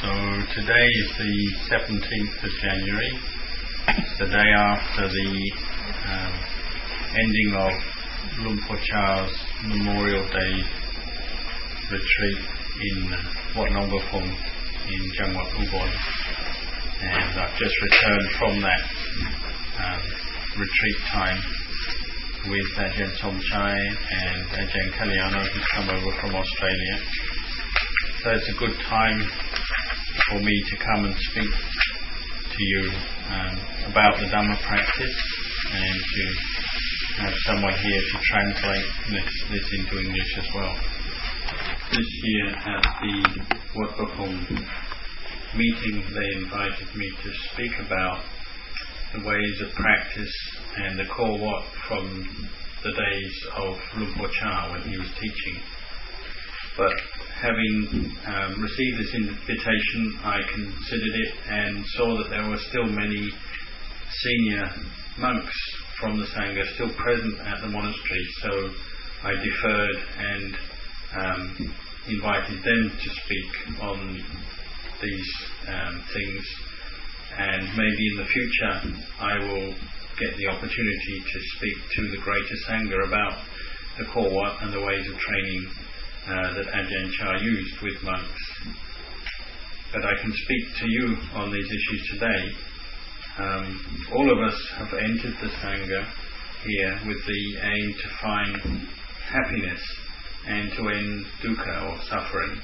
So today is the 17th of January, the day after the um, ending of Luang Por Chah's Memorial Day retreat in Wat Nong in Jangwat Ubon. And I've just returned from that um, retreat time with Ajahn Somchai and Ajahn Kalyano who's come over from Australia. So it's a good time for me to come and speak to you um, about the Dhamma practice and to have someone here to translate this, this into English as well. This year at the Wat meeting, they invited me to speak about the ways of practice and the kowat from the days of Luang Por Chah when he was teaching. But having um, received this invitation, I considered it and saw that there were still many senior monks from the Sangha still present at the monastery, so I deferred and um, invited them to speak on these um, things, and maybe in the future I will get the opportunity to speak to the greater Sangha about the core and the ways of training uh, that Ajahn Chah used with monks. But I can speak to you on these issues today. Um, all of us have entered the Sangha here with the aim to find happiness and to end dukkha or suffering.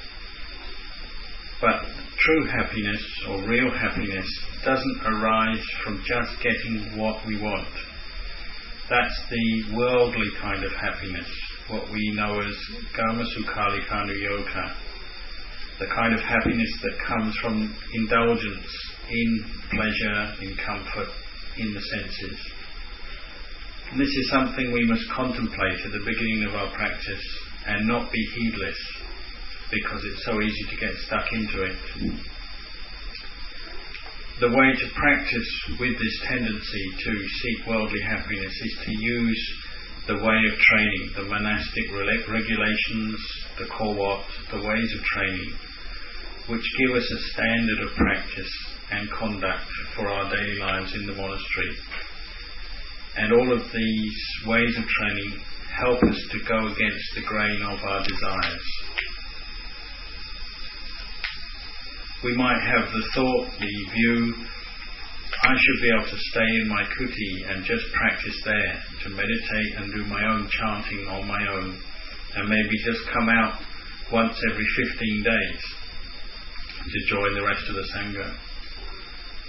But true happiness or real happiness doesn't arise from just getting what we want. That's the worldly kind of happiness what we know as Kama Sukhali Yoga, the kind of happiness that comes from indulgence in pleasure, in comfort, in the senses. And this is something we must contemplate at the beginning of our practice and not be heedless because it's so easy to get stuck into it. The way to practice with this tendency to seek worldly happiness is to use the way of training, the monastic regulations, the kowat, the ways of training, which give us a standard of practice and conduct for our daily lives in the monastery. And all of these ways of training help us to go against the grain of our desires. We might have the thought, the view, I should be able to stay in my kuti and just practice there, to meditate and do my own chanting on my own, and maybe just come out once every 15 days to join the rest of the Sangha.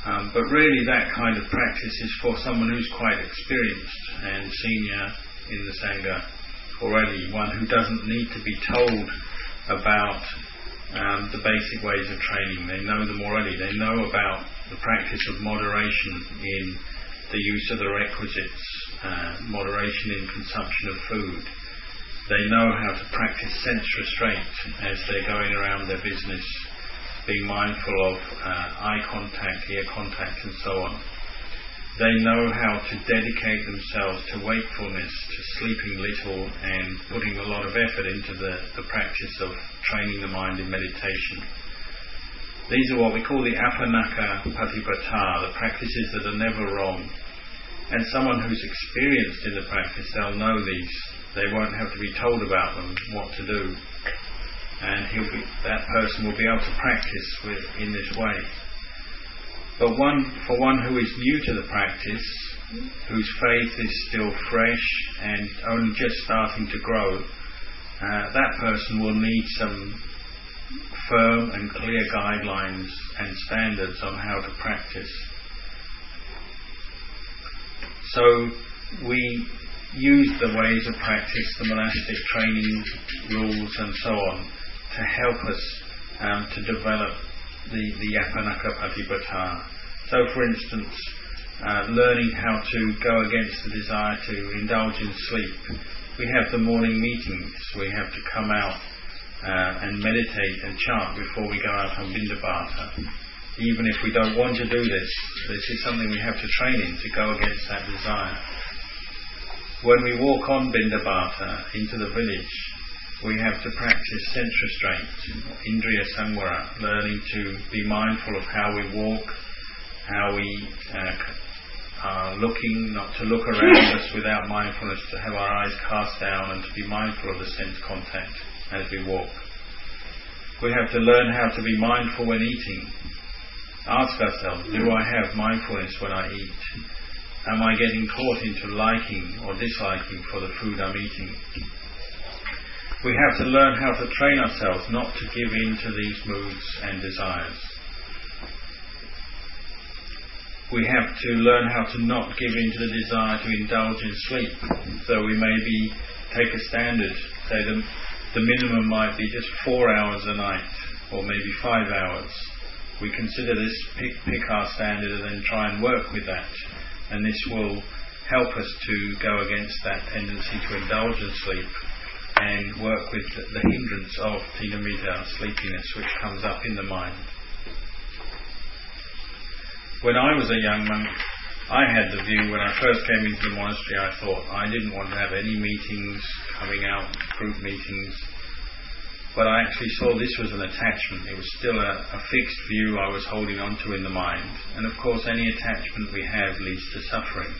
Um, but really, that kind of practice is for someone who's quite experienced and senior in the Sangha already, one who doesn't need to be told about um, the basic ways of training. They know them already. They know about the practice of moderation in the use of the requisites, uh, moderation in consumption of food. They know how to practice sense restraint as they're going around their business, being mindful of uh, eye contact, ear contact, and so on. They know how to dedicate themselves to wakefulness, to sleeping little, and putting a lot of effort into the, the practice of training the mind in meditation. These are what we call the Apannaka Patipada, the practices that are never wrong. And someone who's experienced in the practice, they'll know these. They won't have to be told about them, what to do. And be, that person will be able to practice with, in this way. But one, for one who is new to the practice, whose faith is still fresh and only just starting to grow, uh, that person will need some firm and clear guidelines and standards on how to practice. So we use the ways of practice, the monastic training rules and so on, to help us um, to develop the, the Apannaka Patipada. So for instance, uh, learning how to go against the desire to indulge in sleep. We have the morning meetings, we have to come out uh, and meditate and chant before we go out on Bindabata. Even if we don't want to do this, this is something we have to train in to go against that desire. When we walk on Bindabata into the village, we have to practice sense restraint, indriya samvara, learning to be mindful of how we walk, how we uh, are looking, not to look around us without mindfulness, to have our eyes cast down and to be mindful of the sense contact as we walk. We have to learn how to be mindful when eating. Ask ourselves, do I have mindfulness when I eat? Am I getting caught into liking or disliking for the food I'm eating? We have to learn how to train ourselves not to give in to these moods and desires. We have to learn how to not give in to the desire to indulge in sleep. So we maybe take a standard, say the, the minimum might be just four hours a night, or maybe five hours. We consider this, pick, pick our standard and then try and work with that. And this will help us to go against that tendency to indulge in sleep and work with the hindrance of thinamiddha, sleepiness, which comes up in the mind. When I was a young monk, I had the view when I first came into the monastery, I thought I didn't want to have any meetings coming out, group meetings. But I actually saw this was an attachment. It was still a, a fixed view I was holding on to in the mind. And of course, any attachment we have leads to suffering.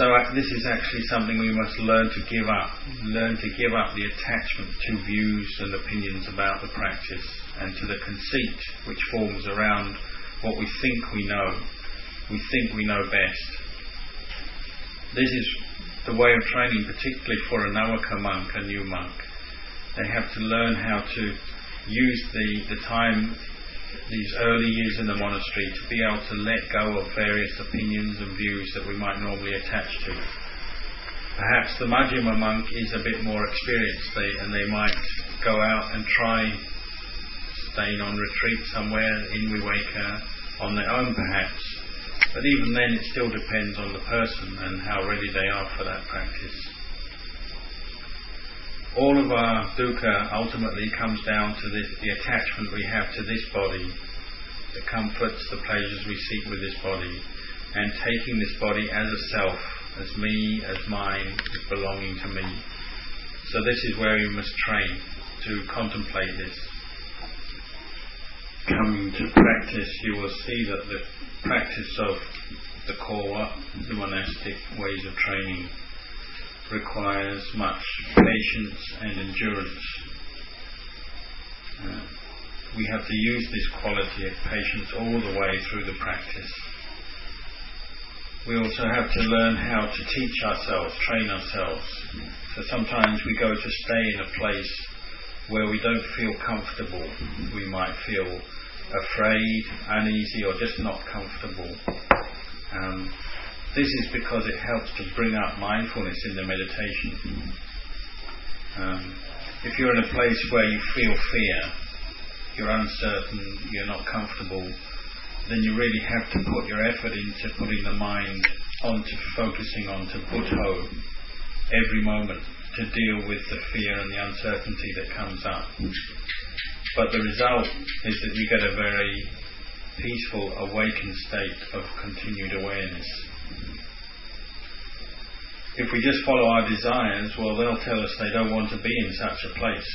So uh, this is actually something we must learn to give up. Learn to give up the attachment to views and opinions about the practice and to the conceit which forms around what we think we know. We think we know best. This is the way of training, particularly for a Navaka monk, a new monk. They have to learn how to use the, the time these early years in the monastery to be able to let go of various opinions and views that we might normally attach to. Perhaps the Majjhima monk is a bit more experienced they, and they might go out and try staying on retreat somewhere in Viveka on their own perhaps. But even then it still depends on the person and how ready they are for that practice all of our dukkha ultimately comes down to this, the attachment we have to this body, the comforts, the pleasures we seek with this body, and taking this body as a self, as me, as mine, as belonging to me. So this is where we must train to contemplate this. Coming to practice, you will see that the practice of the core, the monastic ways of training, requires much patience and endurance. Uh, we have to use this quality of patience all the way through the practice. We also have to learn how to teach ourselves, train ourselves. So sometimes we go to stay in a place where we don't feel comfortable. We might feel afraid, uneasy, or just not comfortable. Um, this is because it helps to bring up mindfulness in the meditation. Um, if you're in a place where you feel fear, you're uncertain, you're not comfortable, then you really have to put your effort into putting the mind onto focusing onto Buddho every moment to deal with the fear and the uncertainty that comes up. But the result is that you get a very peaceful, awakened state of continued awareness. If we just follow our desires, well, they'll tell us they don't want to be in such a place.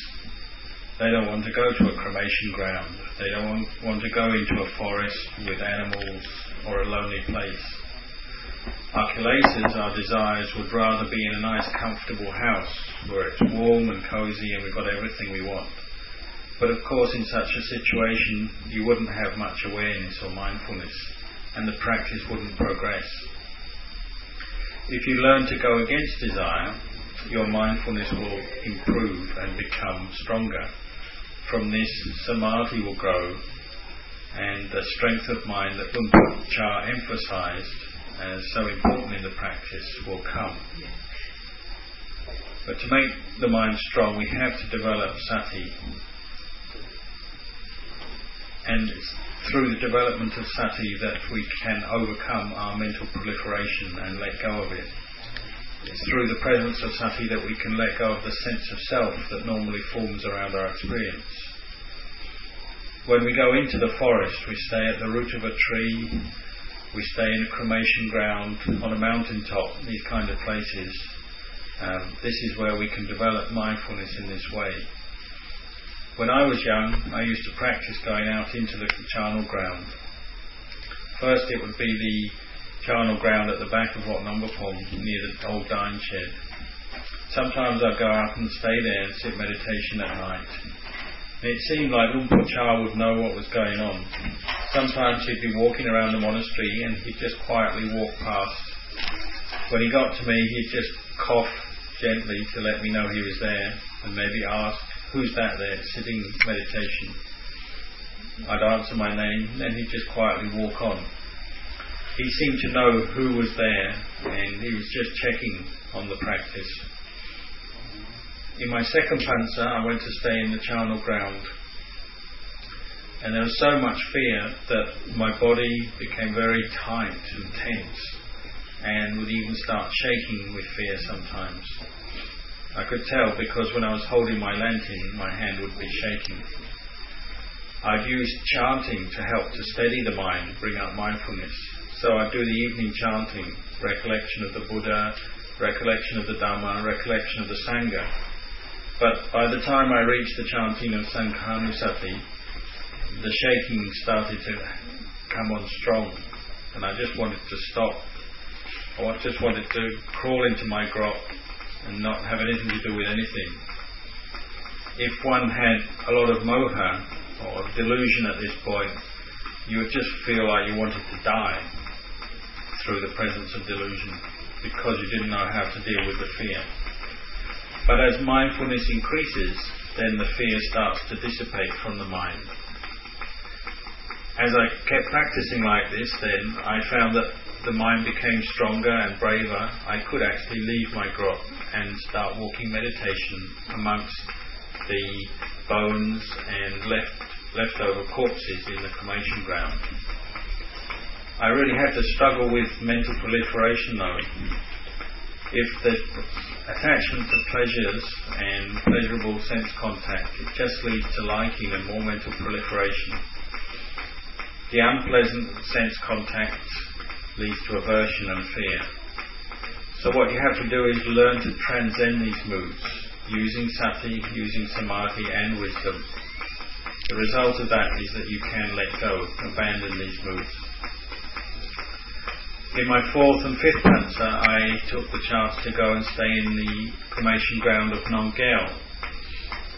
They don't want to go to a cremation ground. They don't want to go into a forest with animals or a lonely place. Kilesas, our desires, would rather be in a nice, comfortable house where it's warm and cozy and we've got everything we want. But of course, in such a situation, you wouldn't have much awareness or mindfulness, and the practice wouldn't progress. If you learn to go against desire, your mindfulness will improve and become stronger. From this, samadhi will grow, and the strength of mind that Luang Por emphasized as so important in the practice will come. But to make the mind strong, we have to develop sati. And through the development of sati that we can overcome our mental proliferation and let go of it. It's through the presence of sati that we can let go of the sense of self that normally forms around our experience. When we go into the forest, we stay at the root of a tree, we stay in a cremation ground, on a mountain top, these kind of places. Um, this is where we can develop mindfulness in this way. When I was young, I used to practice going out into the charnel ground. First, it would be the charnel ground at the back of Wat Pong, near the old dine shed. Sometimes I'd go out and stay there and sit meditation at night. It seemed like Luang Por Chah would know what was going on. Sometimes he'd be walking around the monastery and he'd just quietly walk past. When he got to me, he'd just cough gently to let me know he was there and maybe ask, Who's that there sitting meditation? I'd answer my name, then he'd just quietly walk on. He seemed to know who was there and he was just checking on the practice. In my second pansa, I went to stay in the charnel ground. And there was so much fear that my body became very tight and tense and would even start shaking with fear sometimes. I could tell because when I was holding my lantern, my hand would be shaking. I've used chanting to help to steady the mind, bring out mindfulness. So I'd do the evening chanting, recollection of the Buddha, recollection of the Dhamma, recollection of the Sangha. But by the time I reached the chanting of Sanghanussati, the shaking started to come on strong, and I just wanted to stop. I just wanted to crawl into my grot and not have anything to do with anything. If one had a lot of moha or delusion at this point, you would just feel like you wanted to die through the presence of delusion because you didn't know how to deal with the fear. But as mindfulness increases, then the fear starts to dissipate from the mind. As I kept practicing like this, then I found that the mind became stronger and braver. I could actually leave my grot and start walking meditation amongst the bones and left leftover corpses in the cremation ground. I really had to struggle with mental proliferation though if the attachment to pleasures and pleasurable sense contact, it just leads to liking and more mental proliferation. The unpleasant sense contact leads to aversion and fear. So what you have to do is learn to transcend these moods, using sati, using samadhi and wisdom. The result of that is that you can let go, abandon these moods. In my fourth and fifth pansa, I took the chance to go and stay in the cremation ground of Nong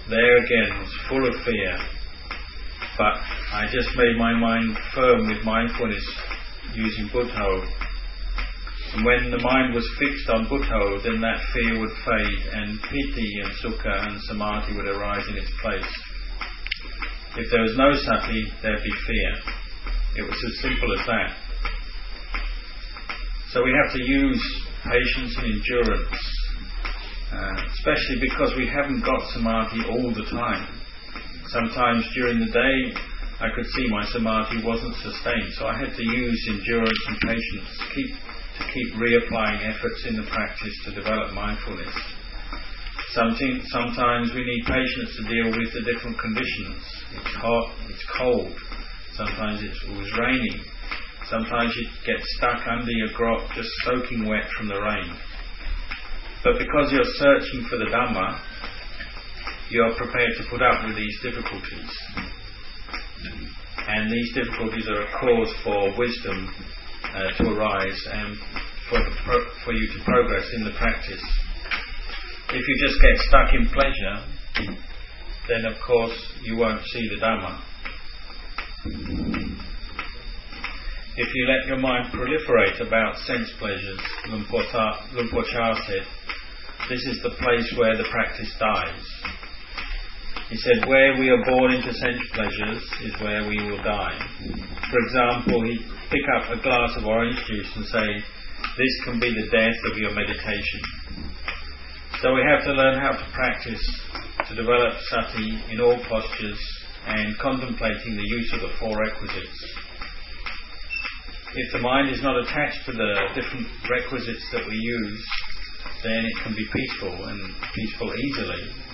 There again was full of fear, but I just made my mind firm with mindfulness using Buddho. And when the mind was fixed on Buddho, then that fear would fade and piti and sukha and samadhi would arise in its place. If there was no sati, there'd be fear. It was as simple as that. So we have to use patience and endurance, uh, especially because we haven't got samadhi all the time. Sometimes during the day, I could see my samadhi wasn't sustained, so I had to use endurance and patience to keep, to keep reapplying efforts in the practice to develop mindfulness. Sometimes we need patience to deal with the different conditions. It's hot, it's cold, sometimes it was raining, Sometimes you get stuck under your grot just soaking wet from the rain. But because you're searching for the Dhamma, you're prepared to put up with these difficulties. And these difficulties are a cause for wisdom uh, to arise and for, pro- for you to progress in the practice. If you just get stuck in pleasure, then of course you won't see the Dhamma. If you let your mind proliferate about sense pleasures, Luang Por Chah said, this is the place where the practice dies. He said, where we are born into sense pleasures is where we will die. For example, he pick up a glass of orange juice and say, this can be the death of your meditation. So we have to learn how to practice to develop sati in all postures and contemplating the use of the four requisites if the mind is not attached to the different requisites that we use, then it can be peaceful and peaceful easily.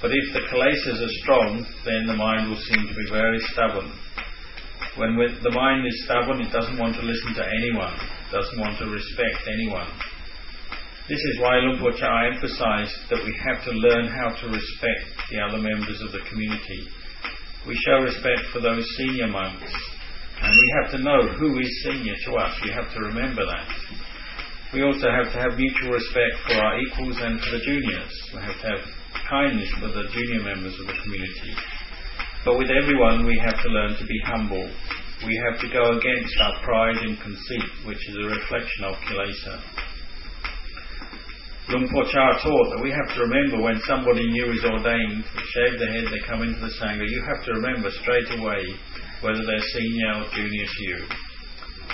But if the kilesas are strong, then the mind will seem to be very stubborn. When the mind is stubborn, it doesn't want to listen to anyone, doesn't want to respect anyone. This is why Luang Por Chah emphasized that we have to learn how to respect the other members of the community. We show respect for those senior monks, and we have to know who is senior to us. We have to remember that. We also have to have mutual respect for our equals and for the juniors. We have to have kindness for the junior members of the community. But with everyone, we have to learn to be humble. We have to go against our pride and conceit, which is a reflection of kilesa. Luang Por Chah taught that we have to remember when somebody new is ordained, they shave their head, they come into the Sangha, you have to remember straight away whether they're senior or junior to you.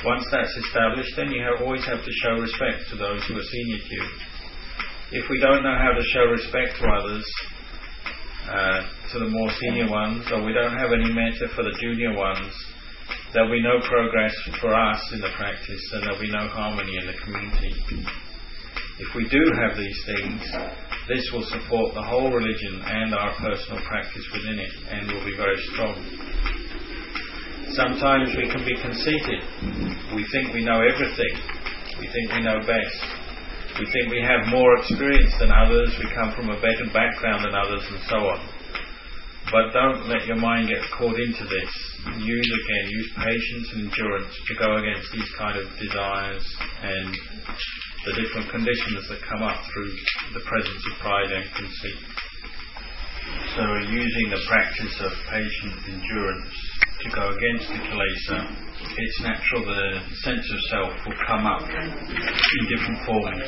Once that's established, then you have, always have to show respect to those who are senior to you. If we don't know how to show respect to others, uh, to the more senior ones, or we don't have any metta for the junior ones, there'll be no progress for us in the practice and there'll be no harmony in the community. If we do have these things, this will support the whole religion and our personal practice within it and will be very strong. Sometimes we can be conceited. We think we know everything. We think we know best. We think we have more experience than others. We come from a better background than others, and so on. But don't let your mind get caught into this. Use again, use patience and endurance to go against these kind of desires and the different conditions that come up through the presence of pride and conceit. So using the practice of patient endurance to go against the kilesa, it's natural the sense of self will come up in different forms.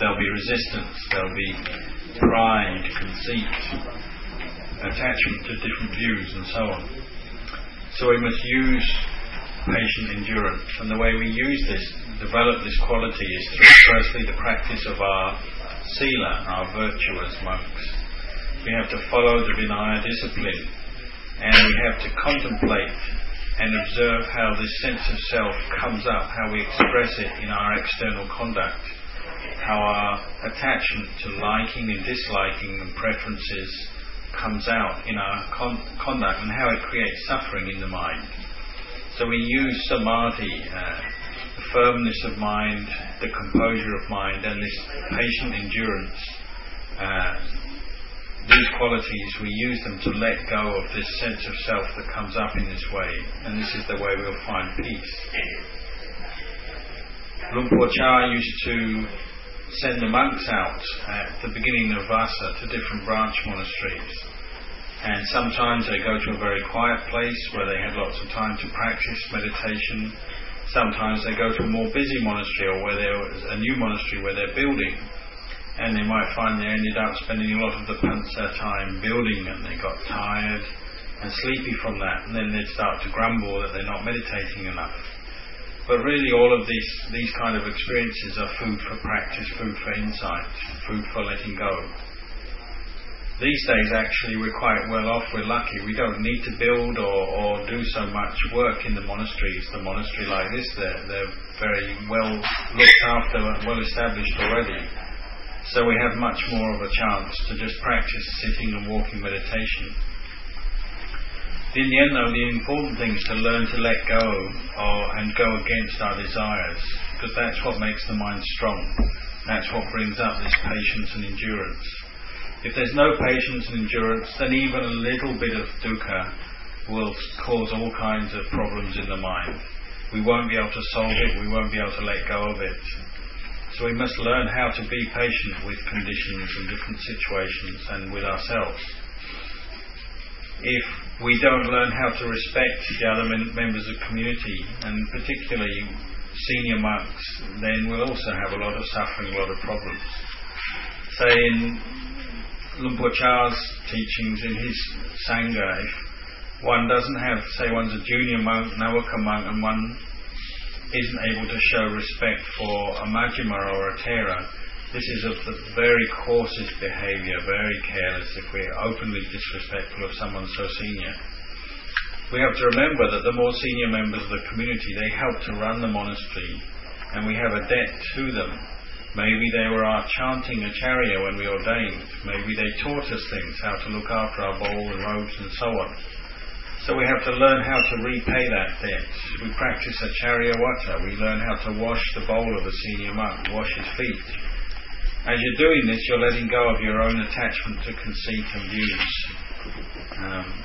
There'll be resistance, there'll be pride, conceit, attachment to different views, and so on. So we must use patient endurance, and the way we use this, develop this quality, is through firstly the practice of our sila, our virtuous monks. We have to follow the Vinaya discipline and we have to contemplate and observe how this sense of self comes up, how we express it in our external conduct, how our attachment to liking and disliking and preferences comes out in our con- conduct and how it creates suffering in the mind. So we use samadhi, uh, the firmness of mind, the composure of mind, and this patient endurance uh, these qualities, we use them to let go of this sense of self that comes up in this way, and this is the way we'll find peace. Luang Por Chah used to send the monks out at the beginning of Vassa to different branch monasteries. And sometimes they go to a very quiet place where they have lots of time to practice meditation. Sometimes they go to a more busy monastery or where there's a new monastery where they're building and they might find they ended up spending a lot of the pansa time building and they got tired and sleepy from that and then they'd start to grumble that they're not meditating enough. But really all of these, these kind of experiences are food for practice, food for insight, food for letting go. These days actually we're quite well off, we're lucky. We don't need to build or, or do so much work in the monasteries. The monastery like this, they're, they're very well looked after, well established already. So we have much more of a chance to just practice sitting and walking meditation. In the end, though, the important thing is to learn to let go and go against our desires, because that's what makes the mind strong. That's what brings up this patience and endurance. If there's no patience and endurance, then even a little bit of dukkha will cause all kinds of problems in the mind. We won't be able to solve it, we won't be able to let go of it. So we must learn how to be patient with conditions and different situations and with ourselves. If we don't learn how to respect the other members of community, and particularly senior monks, then we'll also have a lot of suffering, a lot of problems. Say in Luang Por Chah's teachings in his Sangha, if one doesn't have, say one's a junior monk, Navaka monk, and one isn't able to show respect for a Majjhima or a Thera, this is of the very coarsest behavior, very careless if we're openly disrespectful of someone so senior. We have to remember that the more senior members of the community, they help to run the monastery, and we have a debt to them. Maybe they were our chanting acharya when we ordained. Maybe they taught us things, how to look after our bowl and robes and so on. So we have to learn how to repay that debt. We practice acharya vata. We learn how to wash the bowl of a senior monk, wash his feet. As you're doing this, you're letting go of your own attachment to conceit and views. Um,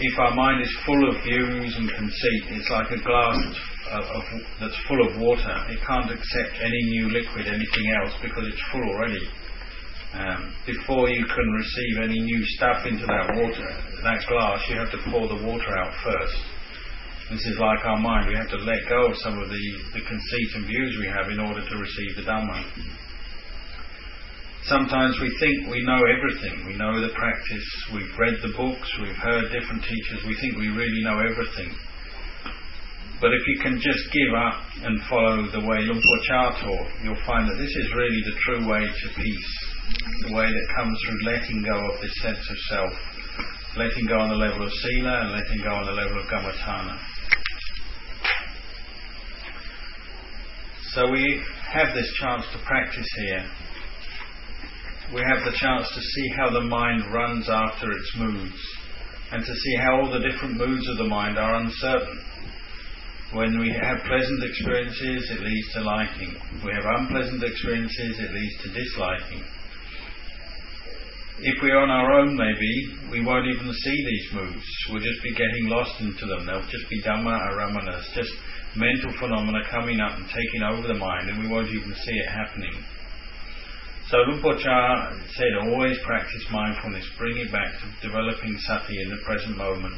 if our mind is full of views and conceit, it's like a glass of, of, that's full of water. It can't accept any new liquid, anything else, because it's full already. Um, before you can receive any new stuff into that water, that glass, you have to pour the water out first. This is like our mind. We have to let go of some of the, the conceit and views we have in order to receive the Dhamma. Sometimes we think we know everything. We know the practice. We've read the books. We've heard different teachers. We think we really know everything. But if you can just give up and follow the way Luang Por Chah taught, you'll find that this is really the true way to peace. The way that comes through letting go of this sense of self, letting go on the level of sila and letting go on the level of kammatthana. So we have this chance to practice here. We have the chance to see how the mind runs after its moods and to see how all the different moods of the mind are uncertain when we have pleasant experiences, it leads to liking. We have unpleasant experiences, it leads to disliking. If we're on our own, maybe, we won't even see these moves. We'll just be getting lost into them. They'll just be Dhamma aramanas, just mental phenomena coming up and taking over the mind, and we won't even see it happening. So Luang Por Chah said, always practice mindfulness, bring it back to developing sati in the present moment,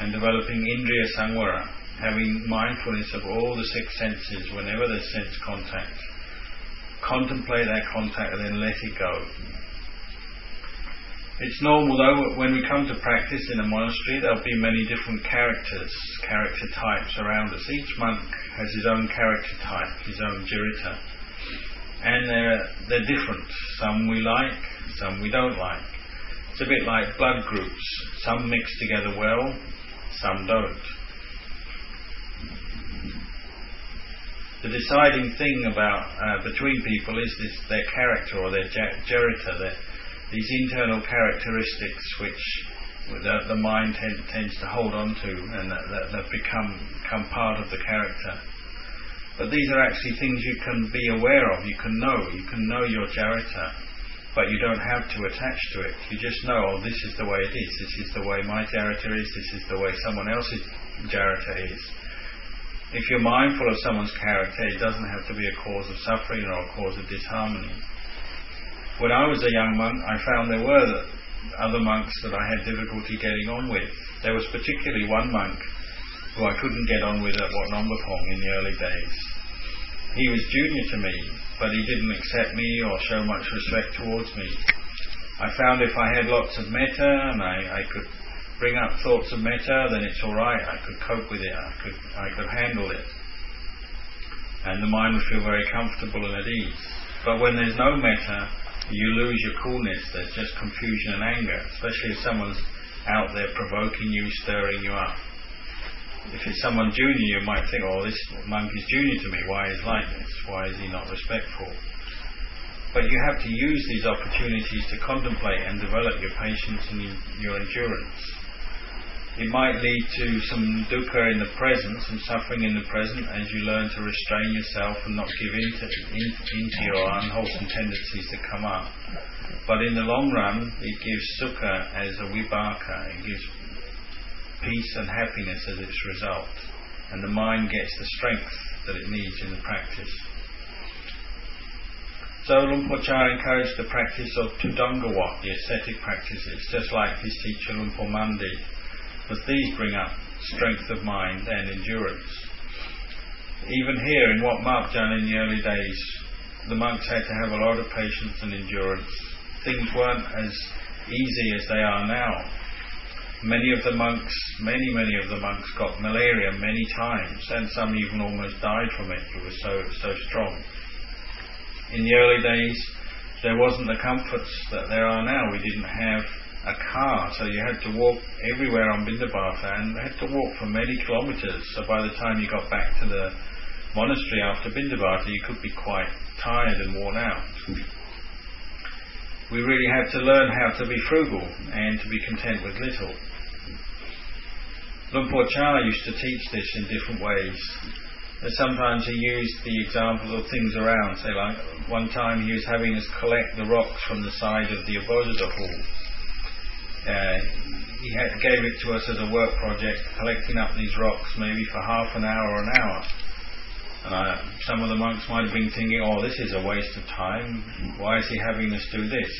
and developing indriya samvara, having mindfulness of all the six senses whenever there's sense contact. Contemplate that contact and then let it go. It's normal though, when we come to practice in a monastery, there'll be many different characters, character types around us. Each monk has his own character type, his own jirita. And they're, they're different. Some we like, some we don't like. It's a bit like blood groups. Some mix together well, some don't. the deciding thing about uh, between people is this their character or their jirita, their, these internal characteristics which the, the mind tend, tends to hold on to and that, that, that, become become part of the character. But these are actually things you can be aware of, you can know, you can know your jirita, but you don't have to attach to it. You just know, oh, this is the way it is, this is the way my jirita is, this is the way someone else's jirita is if you're mindful of someone's character, it doesn't have to be a cause of suffering or a cause of disharmony. When I was a young monk, I found there were other monks that I had difficulty getting on with. There was particularly one monk who I couldn't get on with at Wat Nong Pah Pong in the early days. He was junior to me, but he didn't accept me or show much respect towards me. I found if I had lots of metta and I, I could bring up thoughts of metta, then it's all right. I could cope with it. I could I could handle it, and the mind would feel very comfortable and at ease. But when there's no metta, you lose your coolness. There's just confusion and anger, especially if someone's out there provoking you, stirring you up. If it's someone junior, you might think, "Oh, this monk is junior to me. Why is like this? Why is he not respectful?" But you have to use these opportunities to contemplate and develop your patience and your endurance. It might lead to some dukkha in the present, some suffering in the present, as you learn to restrain yourself and not give in to, in, into your unwholesome tendencies that come up. But in the long run, it gives sukha as a vipaka, it gives peace and happiness as its result. And the mind gets the strength that it needs in the practice. So Luang Por Chah encouraged the practice of Tudongawat, the ascetic practices, just like his teacher Luang Por Mandi because these bring up strength of mind and endurance. Even here in Wat Mark Marpjan in the early days, the monks had to have a lot of patience and endurance. Things weren't as easy as they are now. Many of the monks, many, many of the monks got malaria many times, and some even almost died from it. It was so, so strong. In the early days, there wasn't the comforts that there are now. We didn't have a car, so you had to walk everywhere on Bindabata and had to walk for many kilometers. So by the time you got back to the monastery after Bindabata, you could be quite tired and worn out. We really had to learn how to be frugal and to be content with little. Luang Por Chah used to teach this in different ways. sometimes he used the example of things around. Say, like one time he was having us collect the rocks from the side of the Bodhisattva hall. Uh, he had, gave it to us as a work project, collecting up these rocks maybe for half an hour or an hour. Some of the monks might have been thinking, oh, this is a waste of time. Why is he having us do this?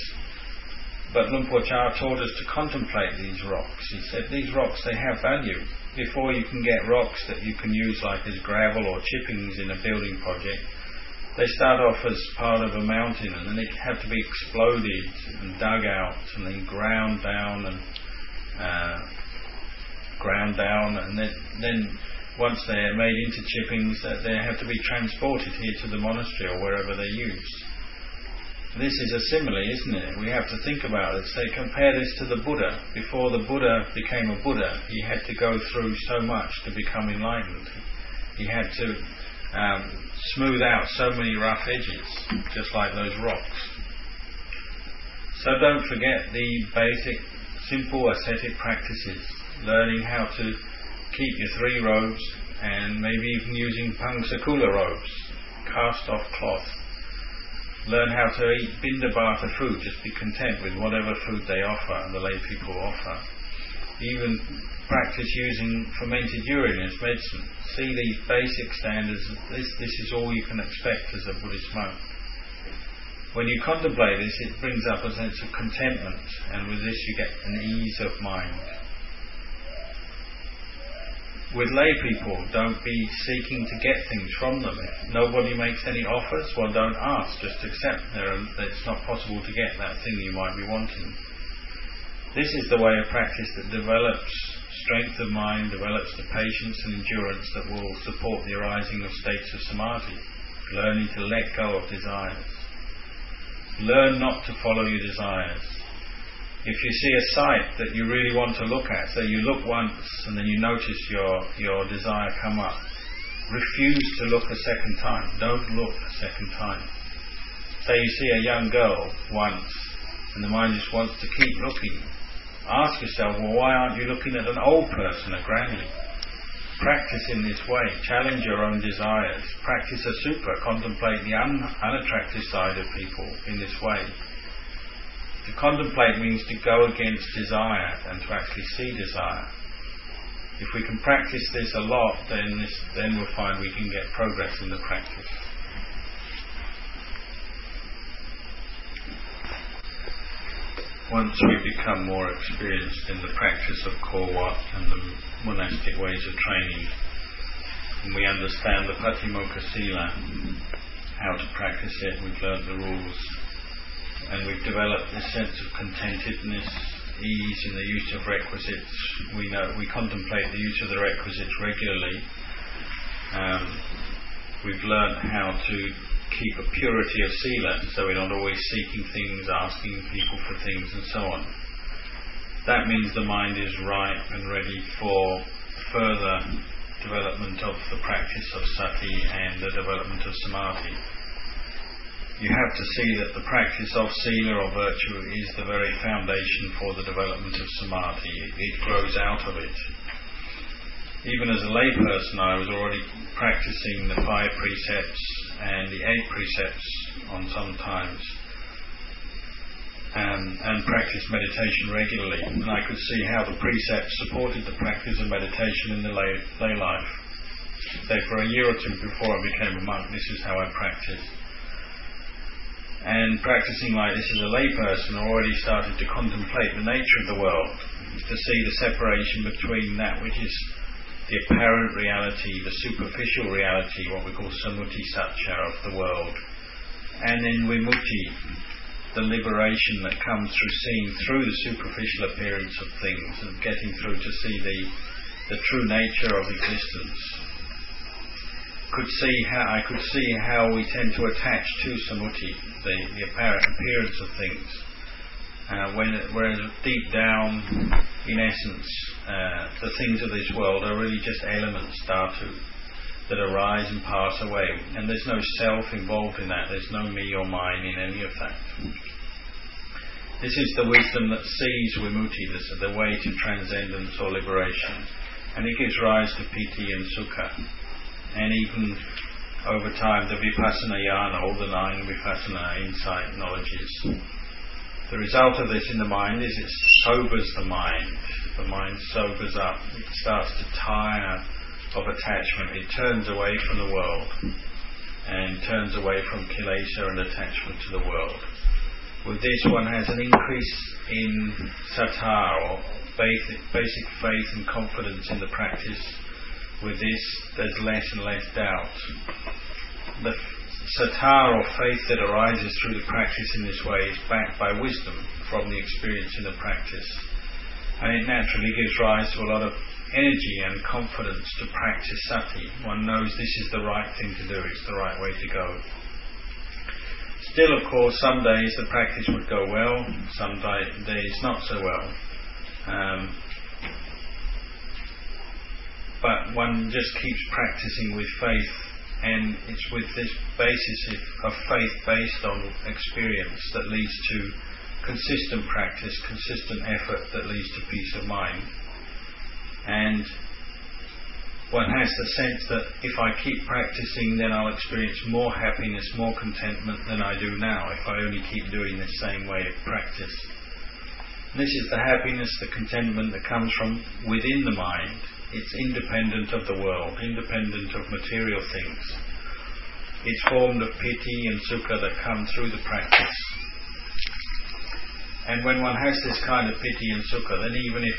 But Luang Por Chah taught us to contemplate these rocks. He said, these rocks, they have value before you can get rocks that you can use like as gravel or chippings in a building project, they start off as part of a mountain and then they have to be exploded and dug out and then ground down and uh, ground down and then, then once they're made into chippings, they have to be transported here to the monastery or wherever they're used. This is a simile, isn't it? We have to think about it. Say, compare this to the Buddha. Before the Buddha became a Buddha, he had to go through so much to become enlightened. He had to um, smooth out so many rough edges, just like those rocks. So don't forget the basic, simple ascetic practices. Learning how to keep your three robes and maybe even using pangsakula robes, cast off cloth learn how to eat bindabata food, just be content with whatever food they offer and the lay people offer. Even practice using fermented urine as medicine. See these basic standards, this, this is all you can expect as a Buddhist monk. When you contemplate this, it brings up a sense of contentment, and with this you get an ease of mind with lay people, don't be seeking to get things from them. If nobody makes any offers, well, don't ask. Just accept there. It's not possible to get that thing you might be wanting. This is the way of practice that develops strength of mind, develops the patience and endurance that will support the arising of states of samadhi. Learning to let go of desires. Learn not to follow your desires if you see a sight that you really want to look at, so you look once and then you notice your, your desire come up, refuse to look a second time. Don't look a second time. Say you see a young girl once and the mind just wants to keep looking. Ask yourself, well, why aren't you looking at an old person, a granny? Practice in this way. Challenge your own desires. Practice a super. Contemplate the un- unattractive side of people in this way. To contemplate means to go against desire and to actually see desire. If we can practice this a lot, then this, then we'll find we can get progress in the practice. Once we become more experienced in the practice of Kowa and the monastic ways of training, and we understand the Patimokkha Sila, how to practice it, we've learned the rules, and we've developed this sense of contentedness, ease in the use of requisites. We know we contemplate the use of the requisites regularly. Um, we've learned how to keep a purity of sila, so we're not always seeking things, asking people for things, and so on. That means the mind is ripe and ready for further development of the practice of sati and the development of samadhi you have to see that the practice of sila or virtue is the very foundation for the development of samadhi. It, it grows out of it. Even as a layperson, I was already practicing the five precepts and the eight precepts on some times, um, and, and practiced meditation regularly. And I could see how the precepts supported the practice of meditation in the lay, lay life. So, for a year or two before I became a monk, this is how I practiced and practicing like this as a layperson already started to contemplate the nature of the world, to see the separation between that which is the apparent reality, the superficial reality, what we call samuti satcha of the world, and then vimutti, the liberation that comes through seeing through the superficial appearance of things and getting through to see the, the true nature of existence could see how I could see how we tend to attach to samuti, the, the apparent appearance of things. Uh, when, whereas deep down, in essence, uh, the things of this world are really just elements, dhatu, that arise and pass away. And there's no self involved in that, there's no me or mine in any of that. This is the wisdom that sees vimutti, the, the way to transcendence or liberation. And it gives rise to piti and sukha and even over time the Vipassana Jnana, all the nine Vipassana insight knowledges. The result of this in the mind is it sobers the mind. The mind sobers up. It starts to tire of attachment. It turns away from the world and turns away from kilesa and attachment to the world. With this, one has an increase in saddha or basic, basic faith and confidence in the practice. With this, there's less and less doubt. The saddha or faith that arises through the practice in this way is backed by wisdom from the experience in the practice. And it naturally gives rise to a lot of energy and confidence to practice sati. One knows this is the right thing to do, it's the right way to go. Still, of course, some days the practice would go well, some days not so well. Um, but one just keeps practicing with faith, and it's with this basis of faith based on experience that leads to consistent practice, consistent effort that leads to peace of mind. And one has the sense that if I keep practicing, then I'll experience more happiness, more contentment than I do now if I only keep doing the same way of practice. This is the happiness, the contentment that comes from within the mind. It's independent of the world, independent of material things. It's formed of piti and sukha that come through the practice. And when one has this kind of piti and sukha, then even if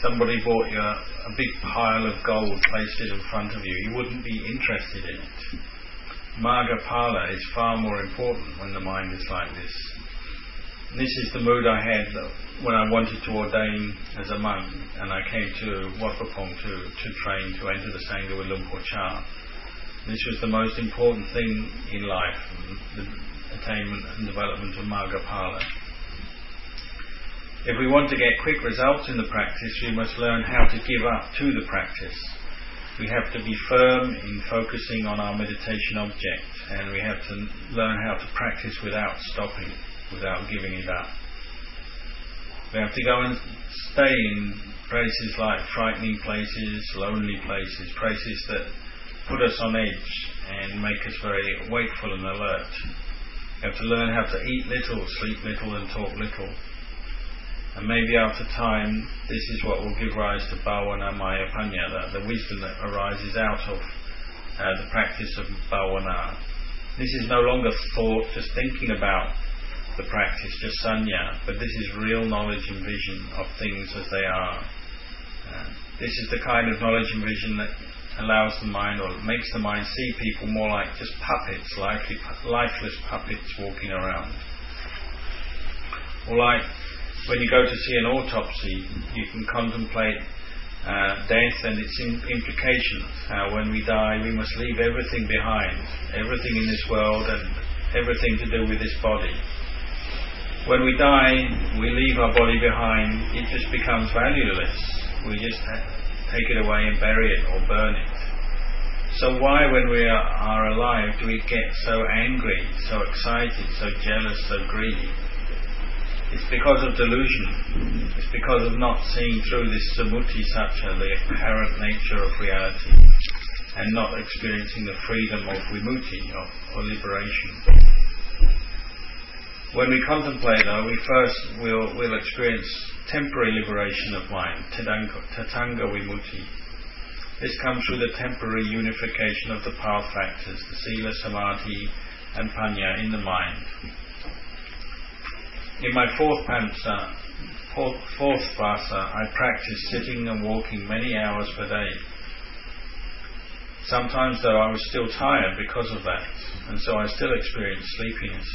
somebody bought you a, a big pile of gold, placed it in front of you, you wouldn't be interested in it. Magga Phala is far more important when the mind is like this. This is the mood I had when I wanted to ordain as a monk and I came to Wat to, to train to enter the Sangha with Luang Por Chah. This was the most important thing in life, the attainment and development of Magga Phala. If we want to get quick results in the practice, we must learn how to give up to the practice. We have to be firm in focusing on our meditation object, and we have to learn how to practice without stopping without giving it up. We have to go and stay in places like frightening places, lonely places, places that put us on edge and make us very wakeful and alert. We have to learn how to eat little, sleep little, and talk little. And maybe after time, this is what will give rise to Bhavana Maya Panya, the, the wisdom that arises out of uh, the practice of Bhavana. This is no longer thought, just thinking about the practice, just sanya, but this is real knowledge and vision of things as they are. Uh, this is the kind of knowledge and vision that allows the mind or makes the mind see people more like just puppets, likely, lifeless puppets walking around. Or like when you go to see an autopsy, you can contemplate uh, death and its implications. How when we die, we must leave everything behind, everything in this world and everything to do with this body when we die, we leave our body behind, it just becomes valueless. We just take it away and bury it or burn it. So why, when we are, are alive, do we get so angry, so excited, so jealous, so greedy? It's because of delusion. It's because of not seeing through this samuti satcha, the apparent nature of reality, and not experiencing the freedom of vimutti, of, of liberation. When we contemplate, though, we first will will experience temporary liberation of mind, tadanga vimutti. This comes through the temporary unification of the path factors, the sila, samadhi, and panya in the mind. In my fourth pansa, fourth, vasa, I practice sitting and walking many hours per day. Sometimes, though, I was still tired because of that, and so I still experienced sleepiness.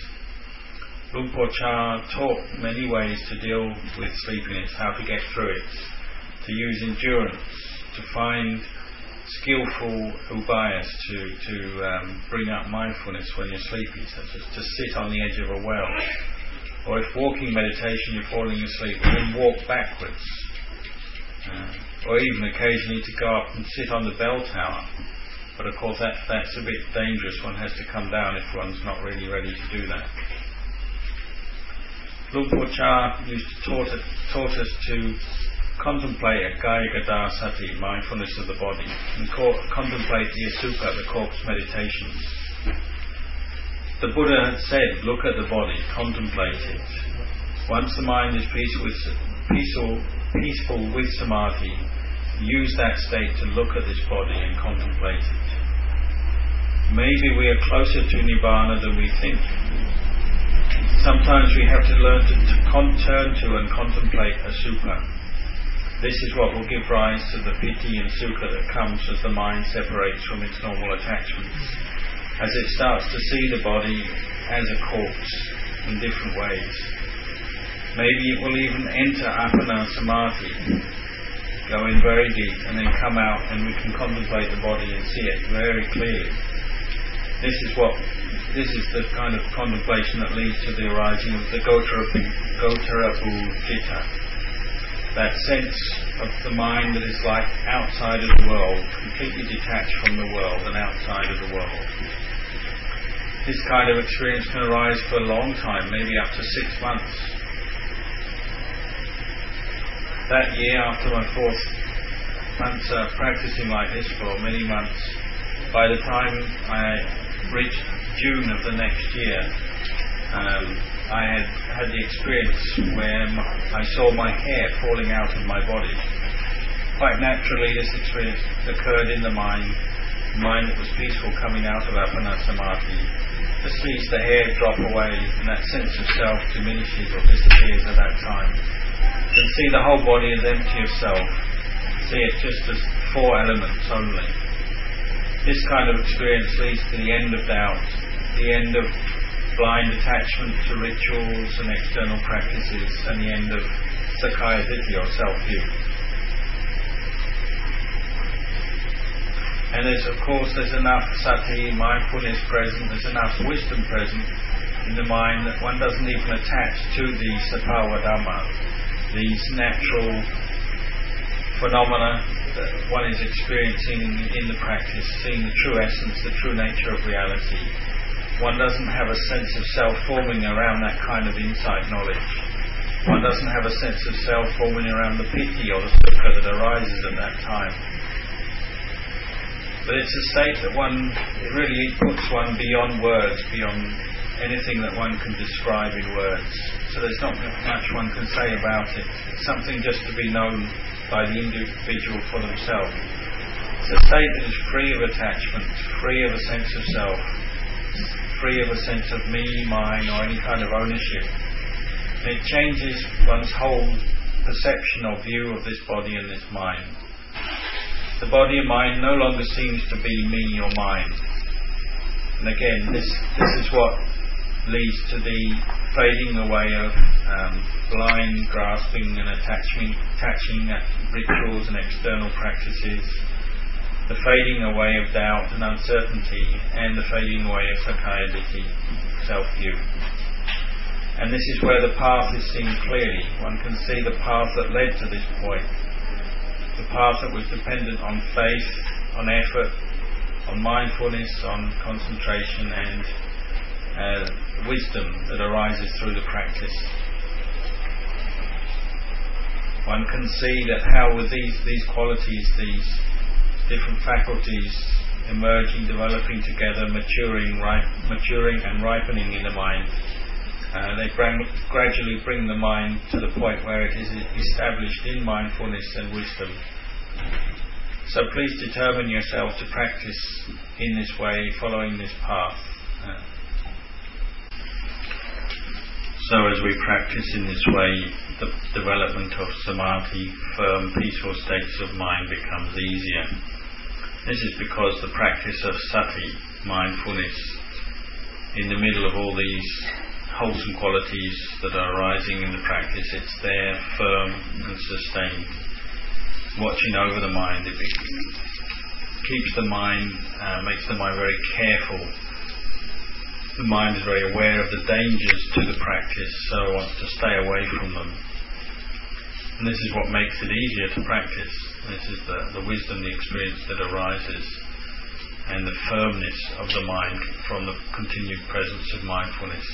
Luang Por Chah taught many ways to deal with sleepiness, how to get through it, to use endurance, to find skillful ubayas to, to um, bring up mindfulness when you're sleepy, such as to sit on the edge of a well. Or if walking meditation you're falling asleep, then walk backwards. Uh, or even occasionally to go up and sit on the bell tower. But of course that, that's a bit dangerous, one has to come down if one's not really ready to do that. Used to taught, taught us to contemplate a Kaya Sati, mindfulness of the body, and co- contemplate the Asubha, the corpse meditations. The Buddha had said, look at the body, contemplate it. Once the mind is peaceful, peaceful, peaceful with samadhi, use that state to look at this body and contemplate it. Maybe we are closer to Nibbana than we think. Sometimes we have to learn to, to con- turn to and contemplate Asubha. This is what will give rise to the piti and sukha that comes as the mind separates from its normal attachments, as it starts to see the body as a corpse in different ways. Maybe it will even enter appana samadhi, go in very deep, and then come out and we can contemplate the body and see it very clearly. This is what this is the kind of contemplation that leads to the arising of the Gotrabhu Citta. That sense of the mind that is like outside of the world, completely detached from the world and outside of the world. This kind of experience can arise for a long time, maybe up to six months. That year, after my fourth months uh, practicing like this for many months, by the time I reached June of the next year, um, I had had the experience where I saw my hair falling out of my body. Quite naturally, this experience occurred in the mind, mind that was peaceful coming out of Appana Samadhi. Just sees the hair drop away, and that sense of self diminishes or disappears at that time. And see the whole body as empty of self. See it just as four elements only. This kind of experience leads to the end of doubt, the end of blind attachment to rituals and external practices, and the end of Sakkaya Ditthi or self-view. And there's, of course, there's enough sati, mindfulness present, there's enough wisdom present in the mind that one doesn't even attach to the sabhava dhamma, these natural phenomena that one is experiencing in the practice, seeing the true essence, the true nature of reality. One doesn't have a sense of self forming around that kind of insight knowledge. One doesn't have a sense of self forming around the piti or the sukha that arises at that time. But it's a state that one, it really puts one beyond words, beyond anything that one can describe in words. So there's not much one can say about it. It's something just to be known by the individual for themselves. It's a state that is free of attachment, free of a sense of self, free of a sense of me, mine, or any kind of ownership. It changes one's whole perception or view of this body and this mind. The body and mind no longer seems to be me or mine. And again, this this is what leads to the fading away of um, blind grasping and attaching, attaching at rituals and external practices, the fading away of doubt and uncertainty, and the fading away of sakkaya ditthi, self-view. And this is where the path is seen clearly. One can see the path that led to this point. The path that was dependent on faith, on effort, on mindfulness, on concentration, and uh, wisdom that arises through the practice. One can see that how with these, these qualities, these different faculties emerging, developing together, maturing, maturing and ripening in the mind, uh, they gradually bring the mind to the point where it is established in mindfulness and wisdom. So please determine yourself to practice in this way, following this path. Uh, so as we practice in this way, the development of samadhi, firm, peaceful states of mind becomes easier. This is because the practice of sati, mindfulness, in the middle of all these wholesome qualities that are arising in the practice, it's there, firm and sustained. Watching over the mind, it keeps the mind, uh, makes the mind very careful the mind is very aware of the dangers to the practice, so wants to stay away from them. And this is what makes it easier to practice. This is the, the wisdom, the experience that arises, and the firmness of the mind from the continued presence of mindfulness.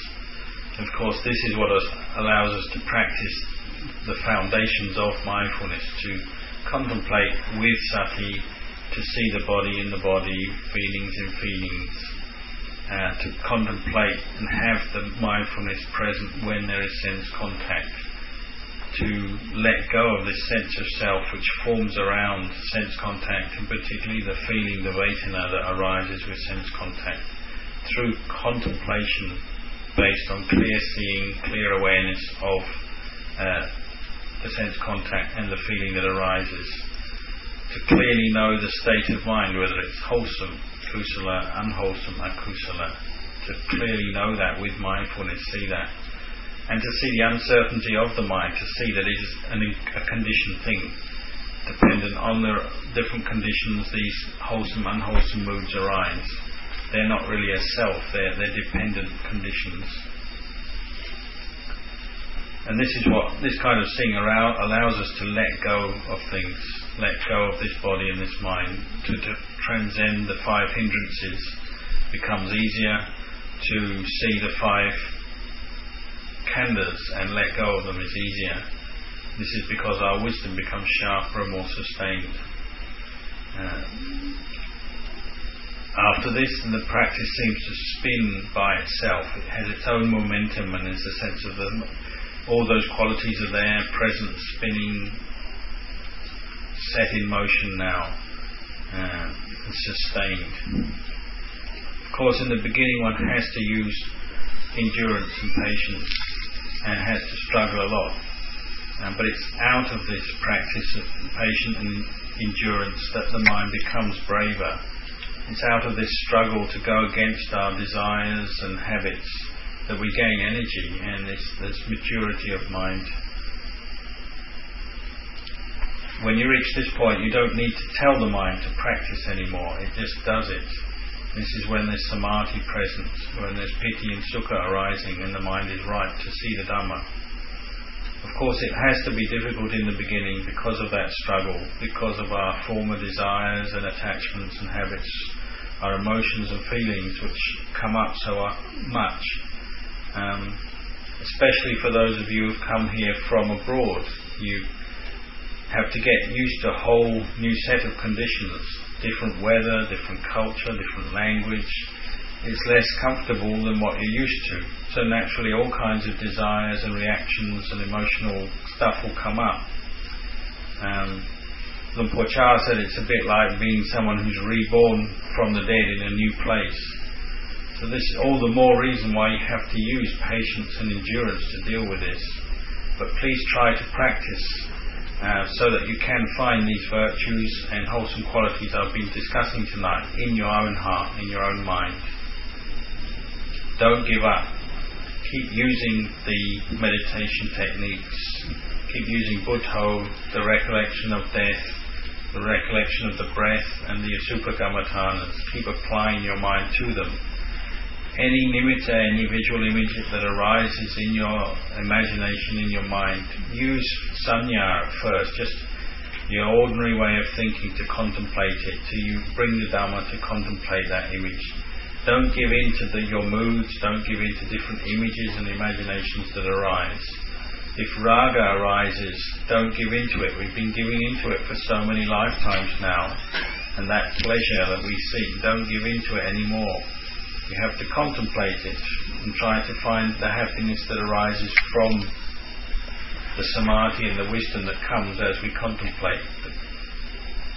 Of course, this is what allows us to practice the foundations of mindfulness, to contemplate with sati, to see the body in the body, feelings in feelings, uh, to contemplate and have the mindfulness present when there is sense contact, to let go of this sense of self which forms around sense contact, and particularly the feeling, the vedana that arises with sense contact, through contemplation based on clear seeing, clear awareness of uh, the sense contact and the feeling that arises. To clearly know the state of mind, whether it's wholesome, kusala, unwholesome, akusala. To clearly know that with mindfulness, see that and to see the uncertainty of the mind, to see that it is an, a conditioned thing, dependent on the different conditions these wholesome, unwholesome moods arise. They're not really a self, they're, they're dependent conditions. And this is what this kind of seeing allows us to let go of things, let go of this body and this mind, to, to transcend the five hindrances becomes easier, to see the five khandhas and let go of them is easier. This is because our wisdom becomes sharper and more sustained. Uh, after this, the practice seems to spin by itself. It has its own momentum, and there's a sense of the, all those qualities are there, present, spinning, set in motion now, uh, and sustained. Of course, in the beginning, one has to use endurance and patience and has to struggle a lot. Um, but it's out of this practice of patience and endurance that the mind becomes braver. It's out of this struggle to go against our desires and habits that we gain energy and this, this maturity of mind. When you reach this point, you don't need to tell the mind to practice anymore. It just does it. This is when there's samadhi present, when there's piti and sukha arising and the mind is right to see the Dhamma. Of course, it has to be difficult in the beginning because of that struggle, because of our former desires and attachments and habits, our emotions and feelings which come up so much. Um, especially for those of you who've come here from abroad, you have to get used to a whole new set of conditions different weather, different culture, different language. It's less comfortable than what you're used to. So naturally, all kinds of desires and reactions and emotional stuff will come up. Um, Luang Por Chah said it's a bit like being someone who's reborn from the dead in a new place. So this is all the more reason why you have to use patience and endurance to deal with this. But please try to practice uh, so that you can find these virtues and wholesome qualities I've been discussing tonight in your own heart, in your own mind. Don't give up. Keep using the meditation techniques. Keep using Buddho, the recollection of death, the recollection of the breath, and the Asubha Keep applying your mind to them any nimitta, any uh, visual image that arises in your imagination, in your mind, use sanya first, just your ordinary way of thinking to contemplate it, to you bring the Dhamma to contemplate that image. Don't give in to the, your moods, don't give in to different images and imaginations that arise. If raga arises, don't give in to it. We've been giving into it for so many lifetimes now, and that pleasure that we seek, don't give in to it anymore we have to contemplate it and try to find the happiness that arises from the samadhi and the wisdom that comes as we contemplate.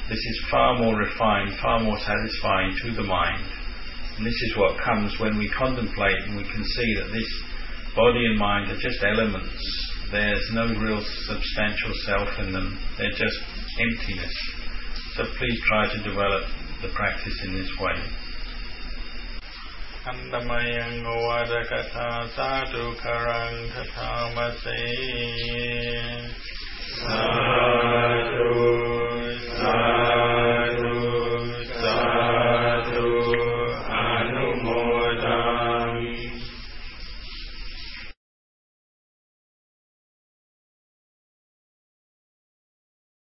This is far more refined, far more satisfying to the mind. And this is what comes when we contemplate and we can see that this body and mind are just elements. There's no real substantial self in them. They're just emptiness. So please try to develop the practice in this way. ขันตมายังโวาดกถาสาธุคารังคถามสีสาธุสา